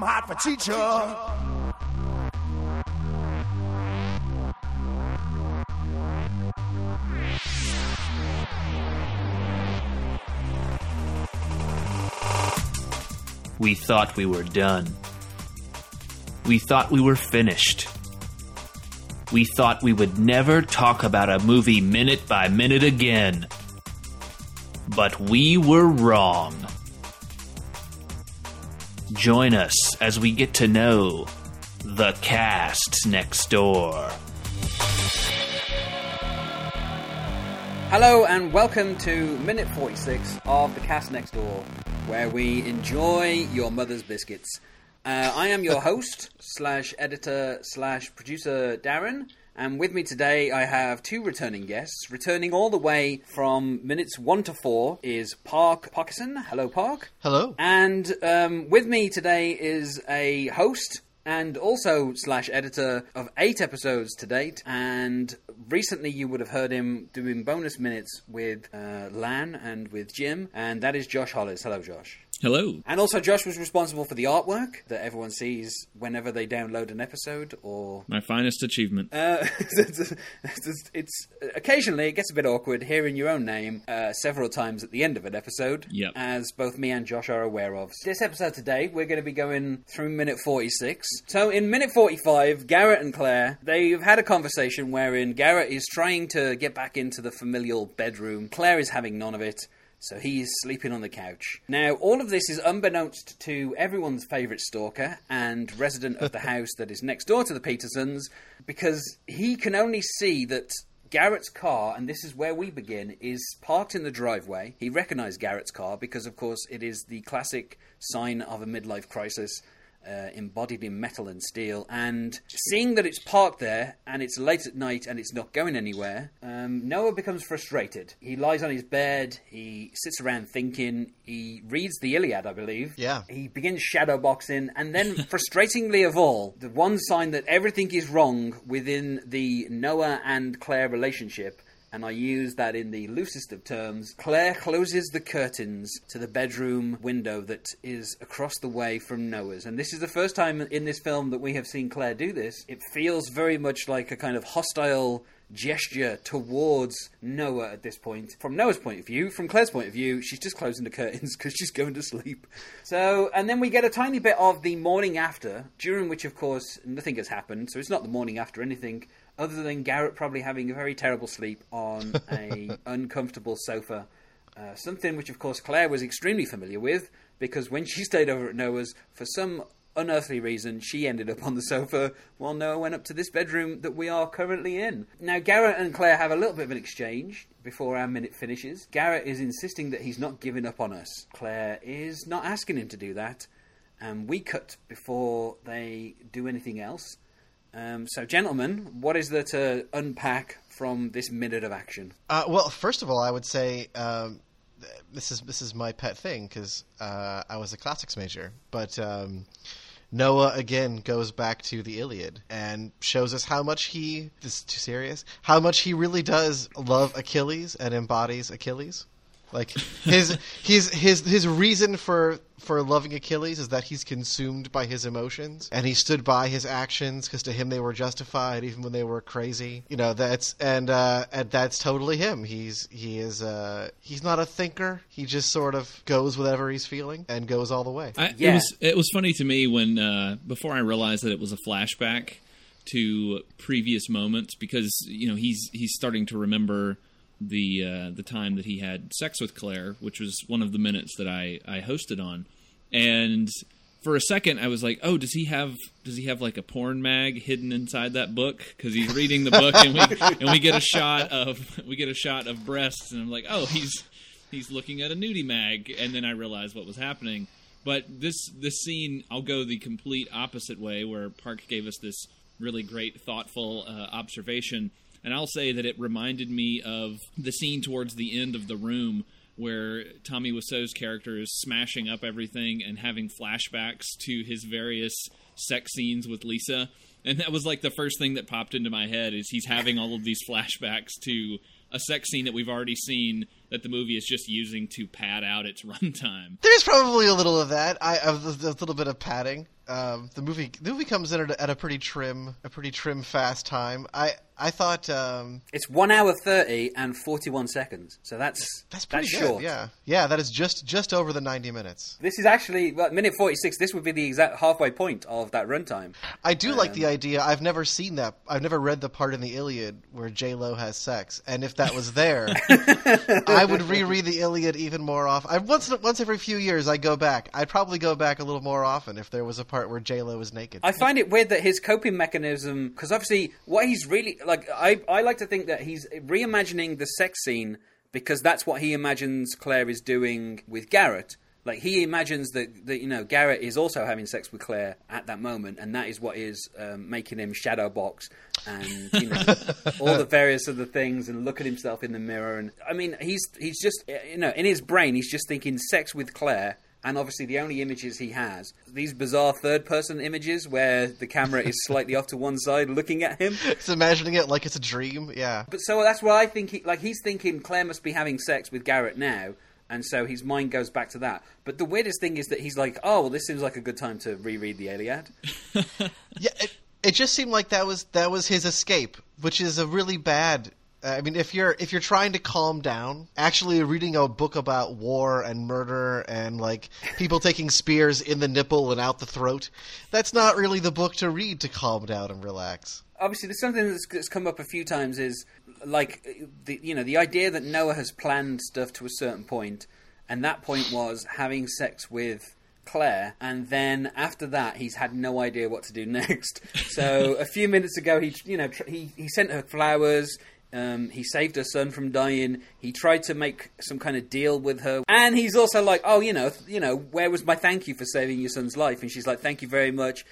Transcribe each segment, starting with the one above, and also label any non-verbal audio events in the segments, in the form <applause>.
I'm hot for teacher. We thought we were done. We thought we were finished. We thought we would never talk about a movie minute by minute again. But we were wrong. Join us as we get to know the cast next door. Hello and welcome to minute 46 of the cast next door, where we enjoy your mother's biscuits. Uh, I am your <laughs> host slash editor slash producer Darren, and with me today I have two returning guests. Returning all the way from minutes one to four is Park Parkinson. Hello, Park. Hello. And um, with me today is a host and also slash editor of eight episodes to date. And recently, you would have heard him doing bonus minutes with uh, Lan and with Jim, and that is Josh Hollis. Hello, Josh. Hello. And also, Josh was responsible for the artwork that everyone sees whenever they download an episode or My finest achievement. uh, it's, <laughs> it's, it's occasionally it gets a bit awkward hearing your own name uh, several times at the end of an episode, Yep. as both me and Josh are aware of. This episode today, we're going to be going through minute forty-six. So in minute forty-five, Garrett and Claire they've had a conversation wherein Garrett is trying to get back into the familial bedroom. Claire is having none of it. So he's sleeping on the couch. Now, all of this is unbeknownst to everyone's favourite stalker and resident of the <laughs> house that is next door to the Petersons, because he can only see that Garrett's car, and this is where we begin, is parked in the driveway. He recognised Garrett's car because, of course, it is the classic sign of a midlife crisis. Uh, embodied in metal and steel, and seeing that it's parked there and it's late at night and it's not going anywhere, um, Noah becomes frustrated. He lies on his bed, he sits around thinking, he reads the Iliad, I believe. Yeah. He begins shadow boxing, and then, <laughs> frustratingly of all, the one sign that everything is wrong within the Noah and Claire relationship. And I use that in the loosest of terms. Claire closes the curtains to the bedroom window that is across the way from Noah's. And this is the first time in this film that we have seen Claire do this. It feels very much like a kind of hostile gesture towards Noah at this point. From Noah's point of view, from Claire's point of view, she's just closing the curtains <laughs> because she's going to sleep. So, and then we get a tiny bit of the morning after, during which, of course, nothing has happened. So it's not the morning after anything, other than Garrett probably having a very terrible sleep on a <laughs> uncomfortable sofa. Uh, something which, of course, Claire was extremely familiar with because when she stayed over at Noah's, for some unearthly reason, she ended up on the sofa while Noah went up to this bedroom that we are currently in. Now, Garrett and Claire have a little bit of an exchange before our minute finishes. Garrett is insisting that he's not giving up on us. Claire is not asking him to do that. And we cut before they do anything else. Um, so, gentlemen, what is there to unpack from this minute of action? Uh, well, first of all, I would say um, this is this is my pet thing because uh, I was a classics major, but. Um, Noah again goes back to the Iliad and shows us how much he this is too serious how much he really does love Achilles and embodies Achilles. Like his his his his reason for for loving Achilles is that he's consumed by his emotions and he stood by his actions because to him they were justified even when they were crazy. You know that's and uh, and that's totally him. He's he is uh, he's not a thinker. He just sort of goes whatever he's feeling and goes all the way. I, Yeah. It was it was funny to me when uh, before I realized that it was a flashback to previous moments because you know he's he's starting to remember the uh, the time that he had sex with Claire, which was one of the minutes that I I hosted on, and for a second I was like, oh, does he have does he have like a porn mag hidden inside that book? Because he's reading the book and we and we get a shot of we get a shot of breasts and I'm like, oh, he's he's looking at a nudie mag, and then I realized what was happening. But this this scene, I'll go the complete opposite way, where Park gave us this really great, thoughtful uh, observation, and I'll say that it reminded me of the scene towards the end of the room where Tommy Wiseau's character is smashing up everything and having flashbacks to his various sex scenes with Lisa. And that was like the first thing that popped into my head is he's having all of these flashbacks to a sex scene that we've already seen that the movie is just using to pad out its <laughs> runtime. There's probably a little of that. A little bit of padding. um, the movie the movie comes in at a, at a pretty trim a pretty trim fast time. I I thought um, It's one hour thirty and forty-one seconds, so that's that's pretty good. short. Yeah, yeah, that is just just over the ninety minutes. This is actually well, minute forty-six. This would be the exact halfway point of that runtime. I do like the Um, idea. I've never seen that. I've never read the part in the Iliad where J Lo has sex, and if that was there, <laughs> I would reread the Iliad even more often. I, once once every few years, I go back. I'd probably go back a little more often if there was a part where J Lo was naked. I find it weird that his coping mechanism, because obviously what he's really like, I I like to think that he's reimagining the sex scene because that's what he imagines Claire is doing with Garrett. Like he imagines that, that you know Garrett is also having sex with Claire at that moment, and that is what is um, making him shadow box and you know <laughs> all the various other things, and look at himself in the mirror. And I mean, he's he's just you know in his brain he's just thinking sex with Claire, and obviously the only images he has these bizarre third person images where the camera is slightly off to one side looking at him. <laughs> It's imagining it like it's a dream. Yeah. But so that's why I think he like he's thinking Claire must be having sex with Garrett now. And so his mind goes back to that. But the weirdest thing is that he's like, "Oh, well, this seems like a good time to reread the Iliad." <laughs> Yeah, it, it just seemed like that was that was his escape, which is a really bad. Uh, I mean, if you're if you're trying to calm down, actually reading a book about war and murder and like people taking spears in the nipple and out the throat, that's not really the book to read to calm down and relax. obviously there's something that's, that's come up a few times is like the you know the idea that Noah has planned stuff to a certain point, and that point was having sex with Claire, and then after that he's had no idea what to do <laughs> next. So a few minutes ago he you know he he sent her flowers. Um, he saved her son from dying. He tried to make some kind of deal with her, and he's also like, "Oh, you know, you know, where was my thank you for saving your son's life?" And she's like, "Thank you very much."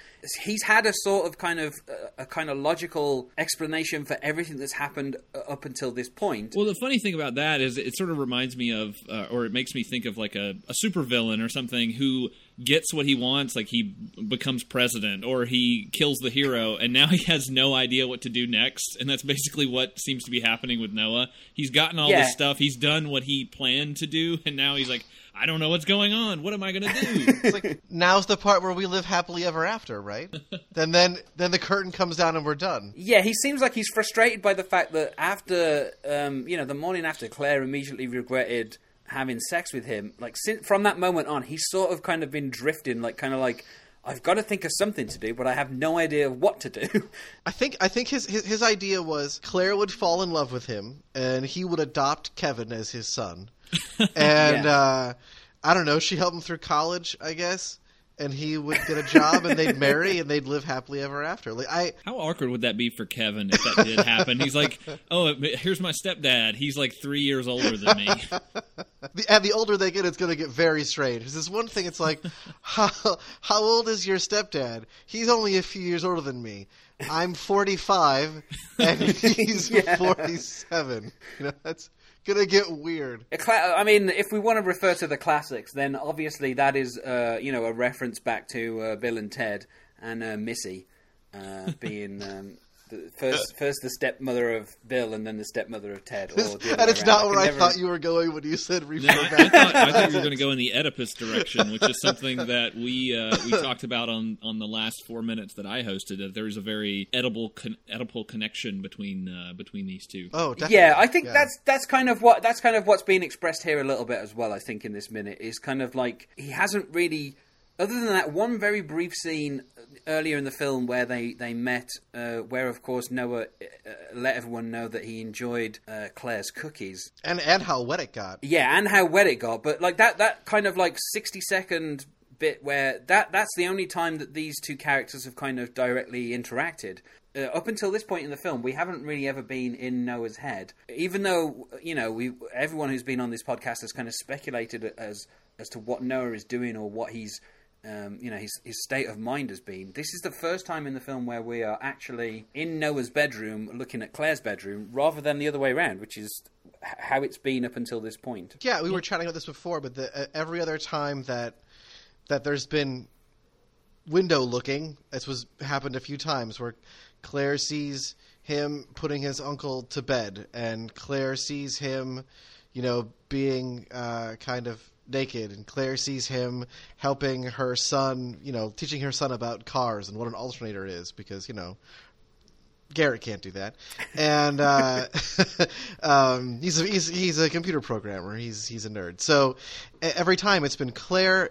He's had a sort of kind of uh, a kind of logical explanation for everything that's happened uh, up until this point. Well, the funny thing about that is it sort of reminds me of, uh, or it makes me think of like a, a supervillain or something who gets what he wants, like he becomes president or he kills the hero, and now <laughs> he has no idea what to do next. And that's basically what seems to be happening with Noah. He's gotten all Yeah. this stuff, he's done what he planned to do, and now he's like, I don't know what's going on. What am I going to do? <laughs> It's like now's the part where we live happily ever after, right? <laughs> then then then the curtain comes down and we're done. Yeah, he seems like he's frustrated by the fact that after, um, you know, the morning after, Claire immediately regretted having sex with him. Like, since, from that moment on, he's sort of kind of been drifting, like, kind of like, I've got to think of something to do, but I have no idea what to do. <laughs> I think I think his, his his idea was Claire would fall in love with him and he would adopt Kevin as his son. <laughs> And Yeah. uh I don't know, she helped him through college, I guess, and he would get a job and they'd marry and they'd live happily ever after. Like I How awkward would that be for Kevin if that did happen? He's like, oh, here's my stepdad. He's like three years older than me. <laughs> the, and the older they get, it's going to get very strange. There's this one thing. It's like, how how old is your stepdad? He's only a few years older than me. I'm 45, and <laughs> he's 47. You know, that's gonna get weird. I mean, if we want to refer to the classics, then obviously that is, uh, you know, a reference back to uh, Bill and Ted and uh, Missy uh, <laughs> being um, the first, first the stepmother of Bill and then the stepmother of Ted. Or the other and way it's around. not can where I never- thought you were going when you said refer I back. thought, I thought you were going to go in the Oedipus direction, which is something <laughs> that we uh, we talked about on, on the last four minutes that I hosted. That there's a very edible con- edible connection between uh, between these two. Oh, definitely. Yeah, I think Yeah. that's that's kind of what that's kind of what's being expressed here a little bit as well. I think in this minute is kind of like he hasn't really, other than that one very brief scene earlier in the film where they they met, uh, where of course Noah uh, let everyone know that he enjoyed uh, Claire's cookies. and and how wet it got. Yeah, and how wet it got, but like that that kind of like sixty second bit where that that's the only time that these two characters have kind of directly interacted. Uh, up until this point in the film, we haven't really ever been in Noah's head, even though you know we everyone who's been on this podcast has kind of speculated as as to what Noah is doing or what he's um, you know his his state of mind has been. This is the first time in the film where we are actually in Noah's bedroom, looking at Claire's bedroom, rather than the other way around, which is how it's been up until this point. Yeah, we were chatting about this before, but the, uh, every other time that that there's been window looking, this was happened a few times where Claire sees him putting his uncle to bed, and Claire sees him, you know, being uh, kind of naked, and Claire sees him helping her son, you know, teaching her son about cars and what an alternator is, because you know. Garrett can't do that, and uh, <laughs> um, he's, a, he's he's a computer programmer. He's he's a nerd. So every time it's been Claire,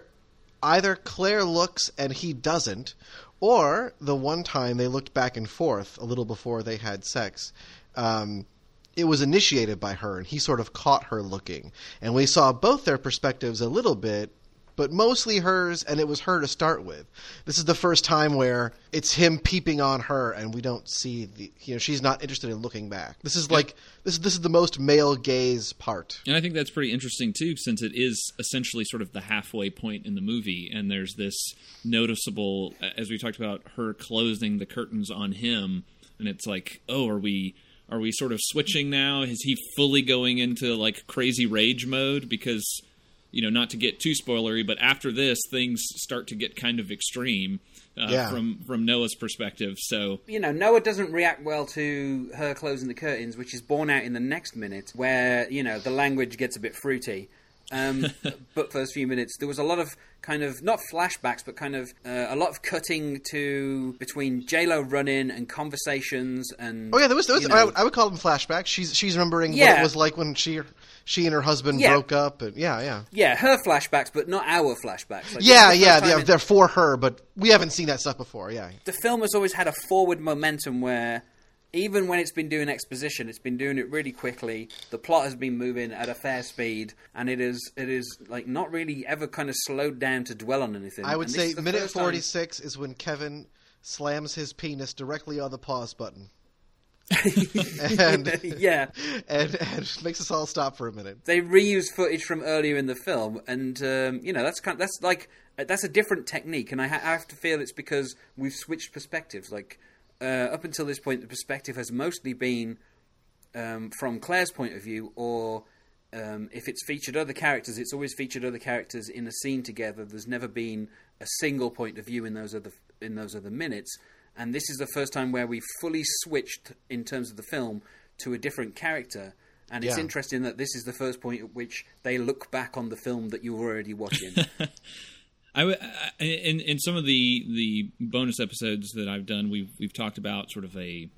either Claire looks and he doesn't, or the one time they looked back and forth a little before they had sex. Um, it was initiated by her, and he sort of caught her looking. And we saw both their perspectives a little bit, but mostly hers, and it was her to start with. This is the first time where it's him peeping on her, and we don't see the, you know, she's not interested in looking back. This is like this is this is the most male gaze part. And I think that's pretty interesting too, since it is essentially sort of the halfway point in the movie, and there's this noticeable, as we talked about, her closing the curtains on him, and it's like, oh, are we are we sort of switching now? Is he fully going into like crazy rage mode? Because you know, not to get too spoilery, but after this, things start to get kind of extreme uh, Yeah. from from Noah's perspective. So you know, Noah doesn't react well to her closing the curtains, which is borne out in the next minute, where you know the language gets a bit fruity. Um, <laughs> but first few minutes, there was a lot of kind of not flashbacks, but kind of uh, a lot of cutting to between J Lo running and conversations and. Oh yeah, there was. There was you I, know- would, I would call them flashbacks. She's she's remembering what it was like when she she and her husband Yeah. broke up, and yeah, yeah, yeah, her flashbacks, but not our flashbacks. Like, yeah, the yeah. They're, in- they're for her, but we haven't seen that stuff before. Yeah, the film has always had a forward momentum where even when it's been doing exposition, it's been doing it really quickly. The plot has been moving at a fair speed, and it is it is like not really ever kind of slowed down to dwell on anything. I would say minute time- forty six is when Kevin slams his penis directly on the pause button, <laughs> and yeah, and and makes us all stop for a minute. they reuse footage from earlier in the film, and um, you know that's kind that's like that's a different technique, and I, ha- I have to feel it's because we've switched perspectives. Like uh, up until this point, the perspective has mostly been um, from Claire's point of view, or um, if it's featured other characters, it's always featured other characters in a scene together. There's never been a single point of view in those other in those other minutes, and this is the first time where we fully switched in terms of the film to a different character. And it's Yeah. interesting that this is the first point at which they look back on the film that you were already watching. <laughs> I w- I- in in some of the the bonus episodes that I've done, we've we've talked about sort of a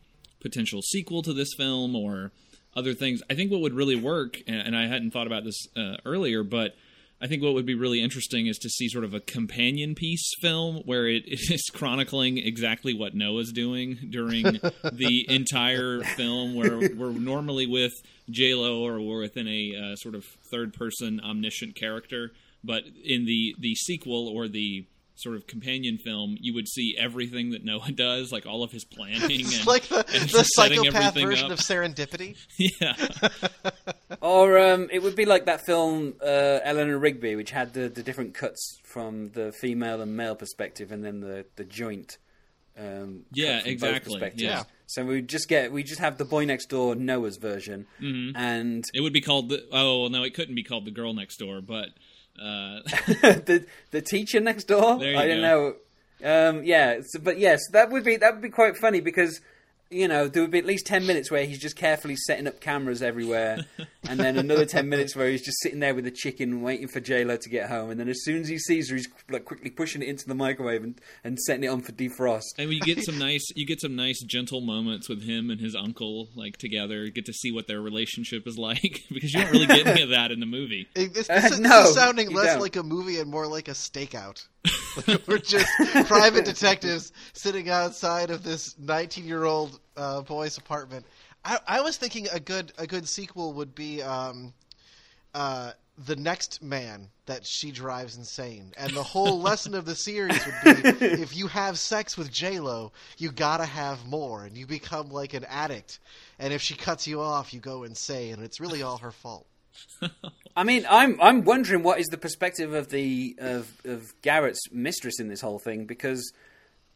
potential sequel to this film or other things. I think what would really work, and and I hadn't thought about this uh, earlier, but I think what would be really interesting is to see sort of a companion piece film where it <laughs> is chronicling exactly what Noah's doing during <laughs> the entire film, where we're normally with J Lo or we're within a uh, sort of third person omniscient character, but in the the sequel or the sort of companion film, you would see everything that Noah <laughs> does, like all of his planning <laughs> and like the, and the psychopath version up. of serendipity. <laughs> yeah. Or um, it would be like that film uh, Eleanor Rigby, which had the, the different cuts from the female and male perspective, and then the the joint. Um, Yeah, cut from both exactly, yeah. So we just get we just have the boy next door Noah's version, Mm-hmm. and It would be called the oh well, no, it couldn't be called the girl next door, but uh, <laughs> the the teacher next door. I don't know. Um, yeah, so, but yes, that would be that would be quite funny because you know there would be at least ten minutes where he's just carefully setting up cameras everywhere, and then another ten <laughs> minutes where he's just sitting there with the chicken waiting for J Lo to get home, and then as soon as he sees her, he's like quickly pushing it into the microwave and, and setting it on for defrost. and you get <laughs> some nice you get some nice gentle moments with him and his uncle like together. You get to see what their relationship is <laughs> like because you don't really get any of that in the movie. It- This, Uh, is, no, this is sounding less don't. like a movie and more like a stakeout. <laughs> We're just private detectives sitting outside of this 19-year-old uh, boy's apartment. I, I was thinking a good a good sequel would be um, uh, the next man that she drives insane, and the whole <laughs> lesson of the series would be if you have sex with J Lo, you gotta have more, and you become like an addict. And if she cuts you off, you go insane, and it's really all her fault. I mean, I'm I'm wondering what is the perspective of the of, of Garrett's mistress in this whole thing because,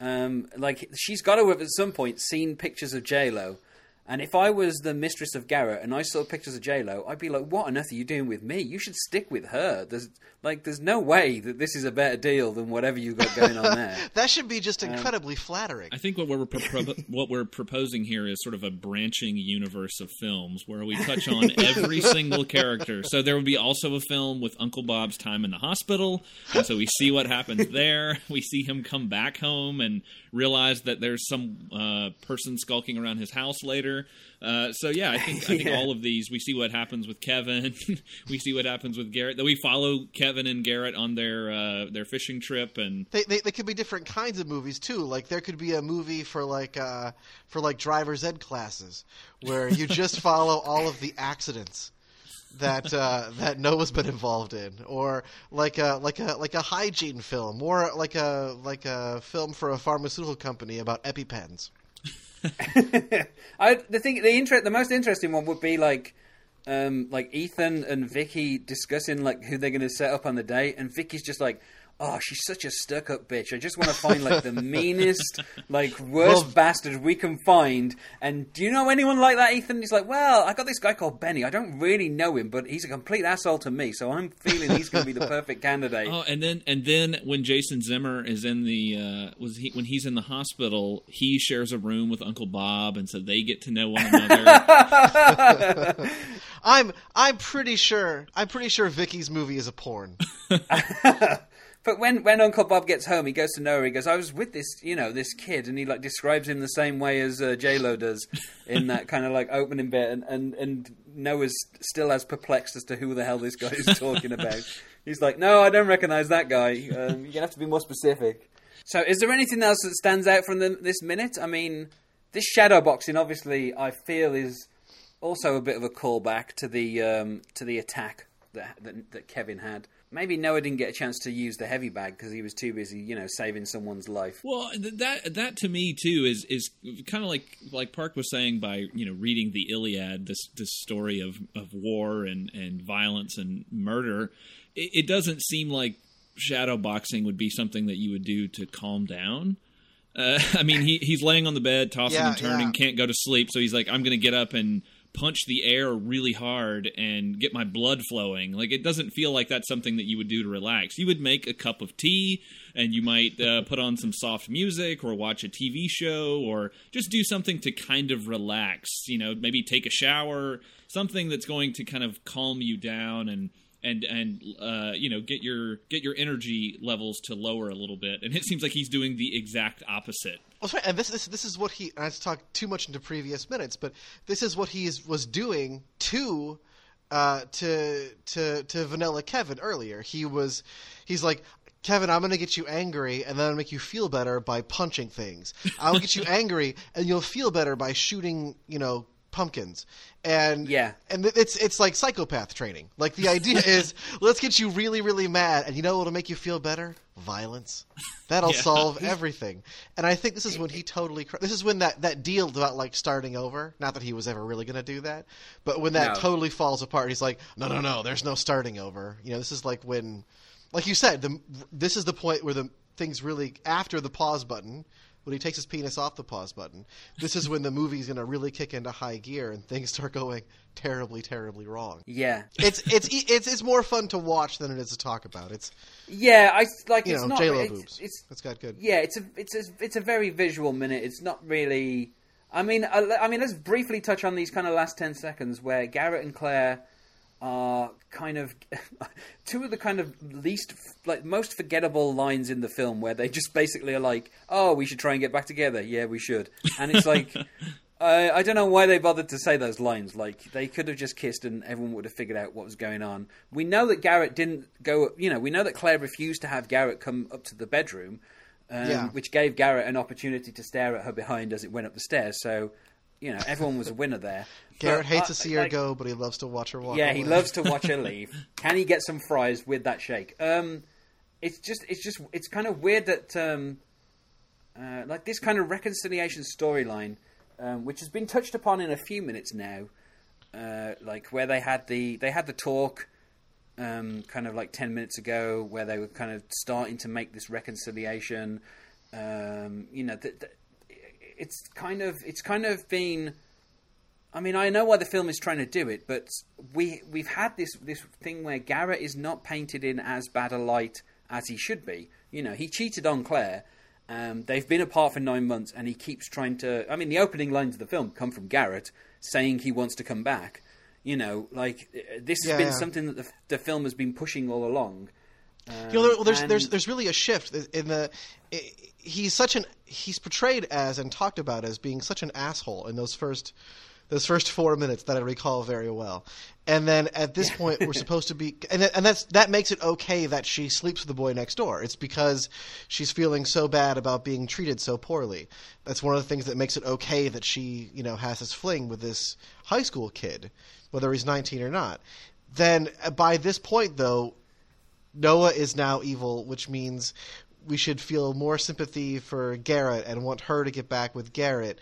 um, like, she's got to have at some point seen pictures of J Lo, And if I was the mistress of Garrett and I saw pictures of J Lo, I'd be like, "What on earth are you doing with me? You should stick with her." There's like, there's no way that this is a better deal than whatever you got going on there. <laughs> That should be just incredibly flattering. I think what we're pro- <laughs> what we're proposing here is sort of a branching universe of films where we touch on <laughs> every single character. So there would be also a film with Uncle Bob's time in the hospital, and so we see what happens there. We see him come back home and realize that there's some uh, person skulking around his house later. Uh, so yeah, I think I think <laughs> Yeah. all of these we see what happens with Kevin, <laughs> we see what happens with Garrett. That we follow Kevin and Garrett on their uh, their fishing trip, and They, they, they could be different kinds of movies too. Like there could be a movie for like uh, for like driver's ed classes where you just <laughs> follow all of the accidents that uh, that Noah's been involved in, or like a like a like a hygiene film, or like a like a film for a pharmaceutical company about EpiPens. <laughs> I the thing the inter- the most interesting one would be like um like Ethan and Vicky discussing like who they're going to set up on the date and Vicky's just like oh she's such a stuck up bitch. I just want to find like the <laughs> meanest like worst Well- bastard we can find. And do you know anyone like that Ethan? He's like well I got this guy called Benny. I don't really know him but he's a complete asshole to me so I'm feeling he's going to be the perfect candidate. <laughs> Oh, and then and then when Jason Zimmer is in the uh, was he when he's in the hospital, he shares a room with Uncle Bob, and so they get to know one another. <laughs> I'm I'm pretty sure I'm pretty sure Vicky's movie is a porn. But when, when Uncle Bob gets home, he goes to Noah. He goes, "I was with this, you know, this kid," and he like describes him the same way as uh, J Lo does in that kind of like opening bit. And, and and Noah's still as perplexed as to who the hell this guy is talking about. He's like, "No, I don't recognize that guy. Um, you're gonna have to be more specific." So, is there anything else that stands out from the, this minute? I mean, this shadow boxing, obviously, I feel is also a bit of a callback to the um, to the attack that, that that Kevin had. Maybe Noah didn't get a chance to use the heavy bag because he was too busy, you know, saving someone's life. well, that that to me too is is kind of like like Park was saying by you know reading the Iliad, this this story of of war and and violence and murder. It, it doesn't seem like shadow boxing would be something that you would do to calm down. Uh, <laughs> I mean, he he's laying on the bed, tossing Yeah, and turning, yeah. can't go to sleep. So he's like, I'm going to get up and punch the air really hard and get my blood flowing. Like it doesn't feel like that's something that you would do to relax. You would make a cup of tea and you might uh, put on some soft music or watch a TV show or just do something to kind of relax. You know, maybe take a shower, something that's going to kind of calm you down and and and uh, you know get your get your energy levels to lower a little bit. And it seems like he's doing the exact opposite. Well, right. And this, this this is what he. I talked too much into previous minutes, but this is what he is, was doing to uh, to to to Vanilla Kevin earlier. He was he's like. Kevin, I'm going to get you angry, and then I'll make you feel better by punching things. I'll get you <laughs> angry, and you'll feel better by shooting, you know, pumpkins. And Yeah. and it's it's like psychopath training. Like the idea <laughs> is, let's get you really really mad, and you know what'll make you feel better? Violence. That'll Yeah. solve <laughs> everything. And I think this is when he totally. cr- This is when that that deal about like starting over. Not that he was ever really going to do that, but when that No. totally falls apart, he's like, no, no, no. There's no starting over. You know, this is like when, like you said, the this is the point where the things really after the pause button. When he takes his penis off the pause button, this is when the movie's going to really kick into high gear and things start going terribly, terribly wrong. Yeah, It's it's it's it's more fun to watch than it is to talk about. It's yeah. I like you it's know not. J Lo it's, boobs. It's That's got good. yeah. It's a it's a it's a very visual minute. It's not really. I mean, uh, I, I mean, let's briefly touch on these kind of last ten seconds where Garrett and Claire are kind of <laughs> two of the kind of least like most forgettable lines in the film where they just basically are like oh we should try and get back together yeah we should and it's like <laughs> I I don't know why they bothered to say those lines. Like they could have just kissed, and everyone would have figured out what was going on. We know that Garrett didn't go. You know, we know that Claire refused to have Garrett come up to the bedroom, um, Yeah. which gave Garrett an opportunity to stare at her behind as it went up the stairs. So, you know, everyone was a winner there. Garrett hates to see her like- go, but he loves to watch her walk. yeah, he loves to watch her <laughs> leave. Can he get some fries with that shake? Um, it's just, it's just, it's kind of weird that, um, uh, like this kind of reconciliation storyline, um, which has been touched upon in a few minutes now, uh, like where they had the they had the talk, um, kind of like ten minutes ago, where they were kind of starting to make this reconciliation. Um, you know, th- th- it's kind of it's kind of been I mean, I know why the film is trying to do it, but we we've had this this thing where Garrett is not painted in as bad a light as he should be. You know, he cheated on Claire. Um, they've been apart for nine months, and he keeps trying to. I mean, the opening lines of the film come from Garrett saying he wants to come back. You know, like uh, this has Yeah, been yeah. something that the, the film has been pushing all along. You know, there, well, there's and- there's there's really a shift in the. he's such an he's portrayed as and talked about as being such an asshole in those first those first four minutes that I recall very well. And then at this point, we're <laughs> supposed to be, and that, and that's that makes it okay that she sleeps with the boy next door. It's because she's feeling so bad about being treated so poorly. That's one of the things that makes it okay that she, you know, has this fling with this high school kid, whether he's 19 or not. Then uh, by this point, though, Noah is now evil, which means we should feel more sympathy for Garrett and want her to get back with Garrett,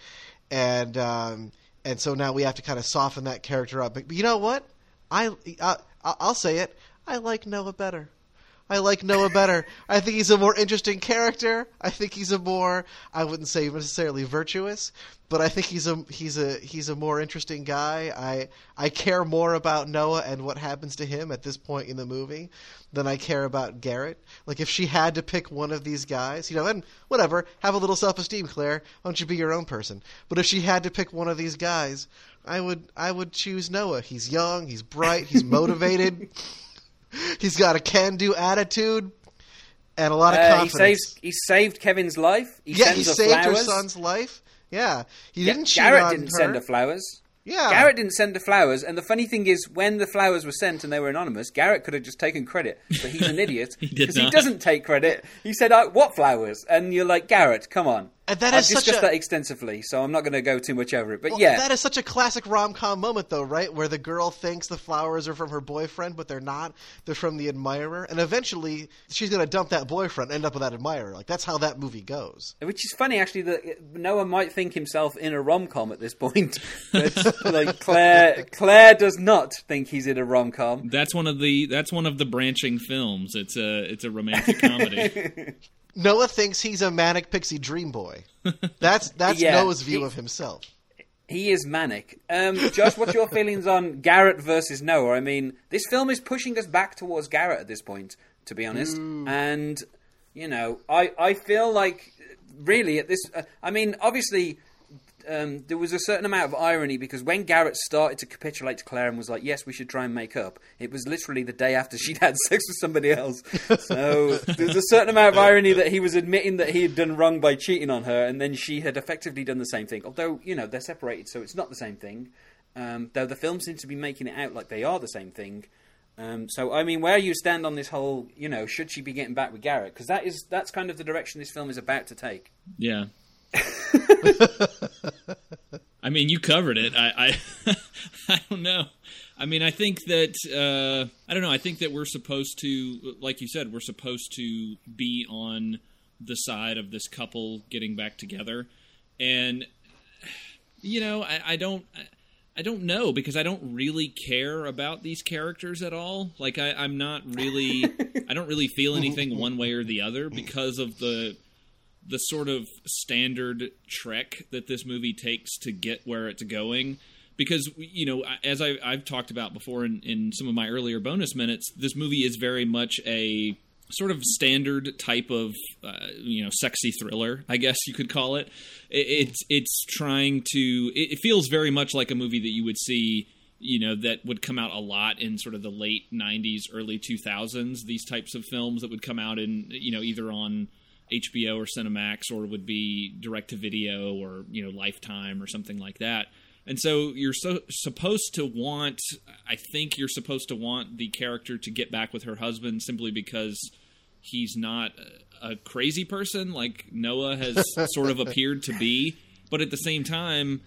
and um, and so now we have to kind of soften that character up. But you know what? I, I I'll say it. I like Noah better. I like Noah better. I think he's a more interesting character. I think he's a more I wouldn't say necessarily virtuous, but I think he's a he's a he's a more interesting guy. I I care more about Noah and what happens to him at this point in the movie than I care about Garrett. Like if she had to pick one of these guys, you know, and whatever, have a little self-esteem, Claire. Why don't you be your own person? But if she had to pick one of these guys, I would I would choose Noah. He's young, he's bright, he's <laughs> motivated. <laughs> He's got a can-do attitude and a lot of Uh, he confidence. saves. He saved Kevin's life. He yeah, he her saved her son's life. Yeah, he Yeah, didn't Garrett on didn't her. send her flowers. Yeah, Garrett didn't send the flowers, and the funny thing is, when the flowers were sent and they were anonymous, Garrett could have just taken credit, but he's an <laughs> idiot because he not. doesn't take credit. He said, "What flowers?" And you're like, "Garrett, come on." And that I've such discussed a- that extensively, so I'm not going to go too much over it. But Well, yeah, that is such a classic rom com moment, though, right? Where the girl thinks the flowers are from her boyfriend, but they're not. They're from the admirer, and eventually she's going to dump that boyfriend, and end up with that admirer. Like that's how that movie goes. Which is funny, actually, that uh, Noah might think himself in a rom com at this point, <laughs> but like Claire, Claire does not think he's in a rom com. That's one of the that's one of the branching films. It's a it's a romantic comedy. <laughs> Noah thinks he's a manic pixie dream boy. That's that's <laughs> Yeah, Noah's view he- of himself. He is manic. Um, Josh, what's your feelings on Garrett versus Noah? I mean, this film is pushing us back towards Garrett at this point, to be honest. And you know, I I feel like really at this. Uh, I mean, obviously. Um, there was a certain amount of irony because when Garrett started to capitulate to Claire and was like, "Yes, we should try and make up," it was literally the day after she'd had <laughs> sex with somebody else. So <laughs> there's a certain amount of irony that he was admitting that he had done wrong by cheating on her, and then she had effectively done the same thing. Although you know they're separated, so it's not the same thing. Um, though the film seems to be making it out like they are the same thing. Um, so I mean, where you stand on this whole, you know, should she be getting back with Garrett? Because that is that's kind of the direction this film is about to take. Yeah. <laughs> I mean, you covered it. I, I, <laughs> I don't know. I mean, I think that uh, I don't know. I think that we're supposed to, like you said, we're supposed to be on the side of this couple getting back together, and you know, I, I don't. I don't know because I don't really care about these characters at all. Like I, I'm not really, <laughs> I don't really feel anything one way or the other because of the the sort of standard trek that this movie takes to get where it's going. Because you know, as I, I've talked about before in, in some of my earlier bonus minutes, this movie is very much a sort of standard type of uh, you know sexy thriller, I guess you could call it. it it's it's trying to. It feels very much like a movie that you would see you know that would come out a lot in sort of the late 90s early 2000s these types of films that would come out in you know either on HBO or Cinemax or would be direct to video or you know Lifetime or something like that. And so you're so supposed to want I think you're supposed to want the character to get back with her husband simply because he's not a, crazy person like Noah has <laughs> sort of appeared to be, but at the same time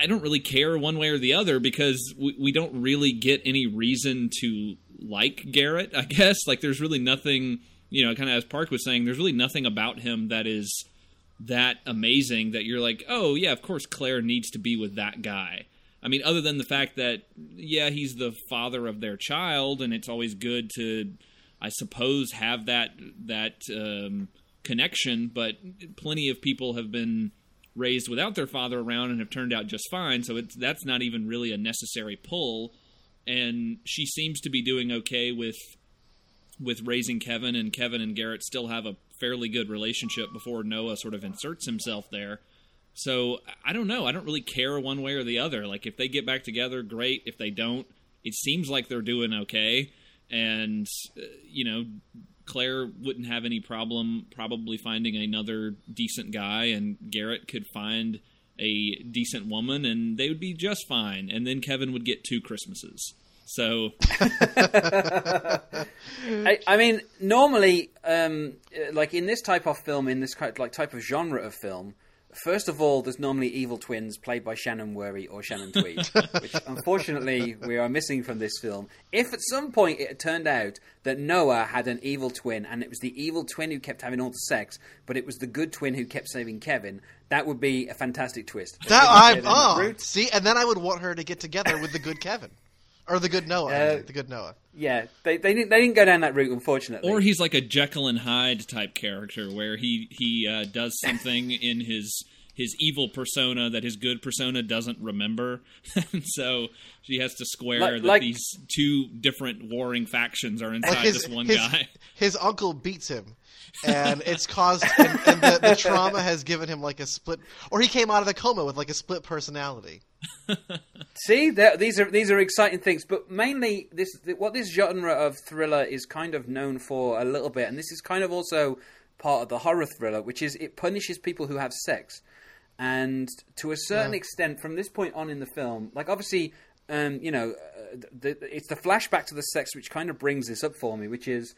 I don't really care one way or the other because we, we don't really get any reason to like Garrett, I guess. Like there's really nothing you know, kind of as Park was saying, there's really nothing about him that is that amazing that you're like, oh yeah, of course Claire needs to be with that guy. I mean, other than the fact that yeah, he's the father of their child, and it's always good to, I suppose, have that that um, connection. But plenty of people have been raised without their father around and have turned out just fine. So it's that's not even really a necessary pull. And she seems to be doing okay with with raising Kevin, and Kevin and Garrett still have a fairly good relationship before Noah sort of inserts himself there. So I don't know. I don't really care one way or the other. Like if they get back together, great. If they don't, it seems like they're doing okay. And uh, you know, Claire wouldn't have any problem probably finding another decent guy, and Garrett could find a decent woman, and they would be just fine. And then Kevin would get two Christmases. So, <laughs> I, I mean, normally, um, like in this type of film, in this kind like type of genre of film, first of all, there's normally evil twins played by Shannon Whirry or Shannon Tweed, <laughs> which unfortunately we are missing from this film. If at some point it turned out that Noah had an evil twin and it was the evil twin who kept having all the sex, but it was the good twin who kept saving Kevin, that would be a fantastic twist. That I oh see, and then I would want her to get together with the good Kevin, or the good Noah, I Uh, mean, the good Noah. yeah, they, they didn't they didn't go down that route, unfortunately. or he's like a Jekyll and Hyde type character where he he uh, does something <laughs> in his his evil persona that his good persona doesn't remember, and <laughs> so she has to square Like- that like- these two different warring factions are inside his, this one his, guy. his uncle beats him, and it's caused, and, and the, the trauma has given him like a split, or he came out of the coma with like a split personality. <laughs> See, these are these are exciting things, but mainly this what this genre of thriller is kind of known for a little bit, and this is kind of also part of the horror thriller, which is it punishes people who have sex, and to a certain Yeah. extent, from this point on in the film, like obviously, um, you know, uh, the, it's the flashback to the sex which kind of brings this up for me, which is.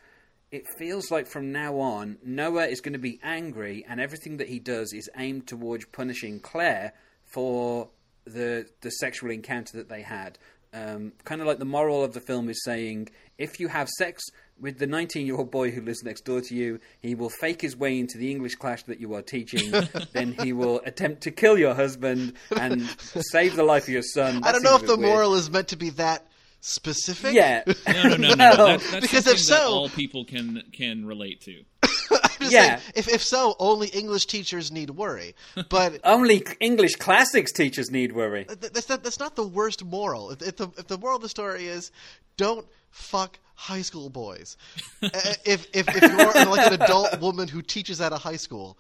It feels like from now on, Noah is going to be angry, and everything that he does is aimed towards punishing Claire for the the sexual encounter that they had. Um, kind of like the moral of the film is saying, if you have sex with the 19 year old boy who lives next door to you, he will fake his way into the English class that you are teaching. <laughs> then he will attempt to kill your husband and save the life of your son. I don't know if the weird. moral is meant to be that specific. Yeah. <laughs> No, no, no, no. Well, <laughs> no. That, that's because something if that so- all people can can relate to. <laughs> Yeah. saying, if if so, only English teachers need worry. But Only English classics teachers need worry. that's not that's not the worst moral. If, if the if the moral of the story is don't fuck high school boys, if if if you're like an adult woman who teaches at a high school,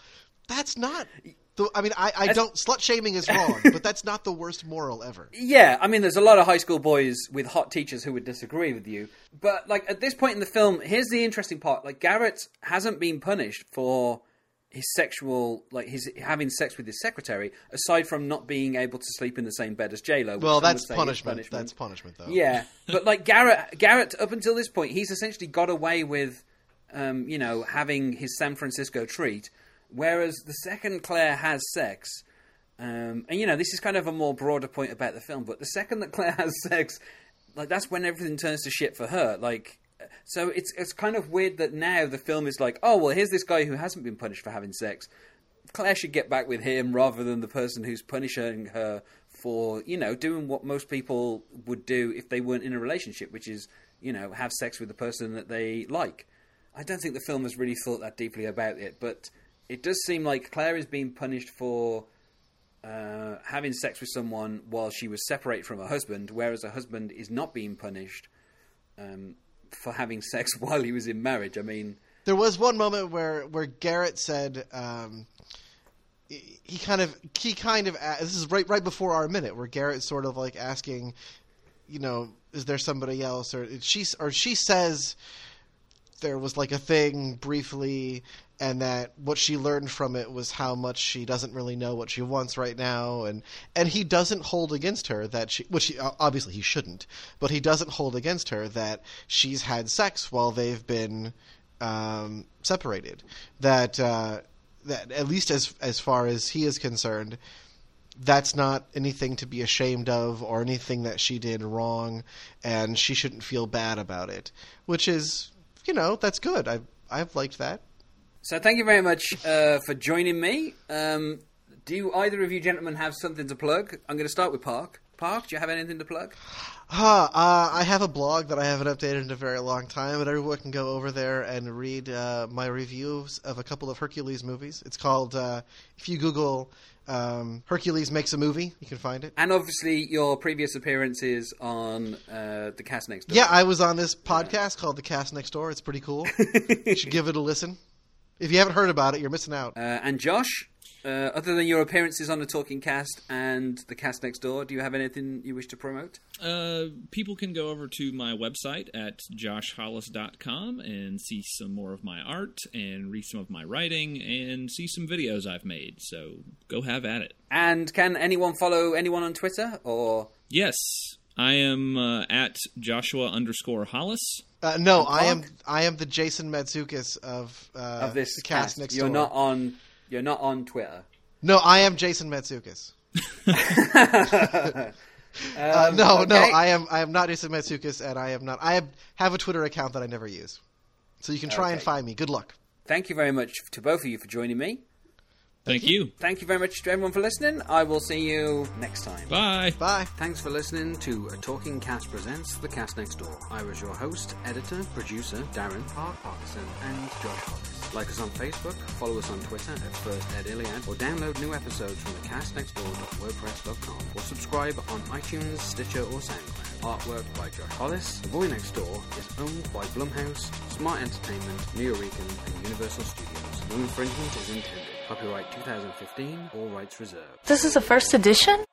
that's not. The, I mean, I, I don't slut shaming is wrong, <laughs> but that's not the worst moral ever. Yeah, I mean, there's a lot of high school boys with hot teachers who would disagree with you. But, like, at this point in the film, here's the interesting part. Like, Garrett hasn't been punished for his sexual, like, his having sex with his secretary, aside from not being able to sleep in the same bed as J-Lo. Well, that's is punishment. That's punishment, though. Yeah, <laughs> but, like, Garrett, Garrett, up until this point, he's essentially got away with, um, you know, having his San Francisco treat, whereas the second Claire has sex, um, and you know, this is kind of a more broader point about the film. But the second that Claire <laughs> has sex, like that's when everything turns to shit for her. Like, so it's it's kind of weird that now the film is like, oh well, here's this guy who hasn't been punished for having sex. Claire should get back with him rather than the person who's punishing her for you know doing what most people would do if they weren't in a relationship, which is you know have sex with the person that they like. I don't think the film has really thought that deeply about it, but it does seem like Claire is being punished for uh, having sex with someone while she was separated from her husband, whereas her husband is not being punished um, for having sex <laughs> while he was in marriage. I mean, There was one moment where where Garrett said um, he kind of he kind of this is right right before our minute where Garrett's sort of like asking, you know, is there somebody else or she or she says there was like a thing briefly and that what she learned from it was how much she doesn't really know what she wants right now. And and he doesn't hold against her that she which he, obviously he shouldn't but he doesn't hold against her that she's had sex while they've been um, separated. That uh, that at least as as far as he is concerned that's not anything to be ashamed of or anything that she did wrong and she shouldn't feel bad about it which is you know that's good. I've i've liked that so thank you very much uh, for joining me. Um, do either of you gentlemen have something to plug? I'm going to start with Park. Park, do you have anything to plug? Huh, uh, I have a blog that I haven't updated in a very long time, but everyone can go over there and read uh, my reviews of a couple of Hercules movies. It's called, uh, if you Google um, Hercules Makes a Movie, you can find it. And obviously, your previous appearances on uh, the cast next door. Yeah, I was on this podcast called The Cast Next Door. It's pretty cool. <laughs> you should give it a listen. If you haven't heard about it, you're missing out. Uh, and Josh, uh, other than your appearances on the Talking Cast and the Cast Next Door, do you have anything you wish to promote? Uh, people can go over to my website at joshhollis.com and see some more of my art and read some of my writing and see some videos I've made. So go have at it. And can anyone follow anyone on Twitter or? Yes, I am uh, at Joshua underscore Hollis. Uh, no, I am? I am the Jason Matsukis of uh, Of this the cast, next you're door. not on. You're not on Twitter. No, I am Jason Matsukis. <laughs> uh, no, no, Um. I am I am not Jason Matsukis, and I am not. I have, have a Twitter account that I never use, so you can try and find me. Good luck. Thank you very much to both of you for joining me. Thank you. Thank you very much to everyone for listening. I will see you next time. Bye. Bye. Thanks for listening to A Talking Cast Presents The Cast Next Door. I was your host, editor, producer, Darren Park Parkinson, and Josh Hollis. Like us on Facebook, follow us on Twitter at First Ed Iliad, or download new episodes from the thecastnextdoor.wordpress.com, or subscribe on iTunes, Stitcher, or SoundCloud. Artwork by Josh Hollis. The Boy Next Door is owned by Blumhouse, Smart Entertainment, New Nuyorican, and Universal Studios. No infringement is intended. Copyright 2015, all rights reserved. This is a first edition?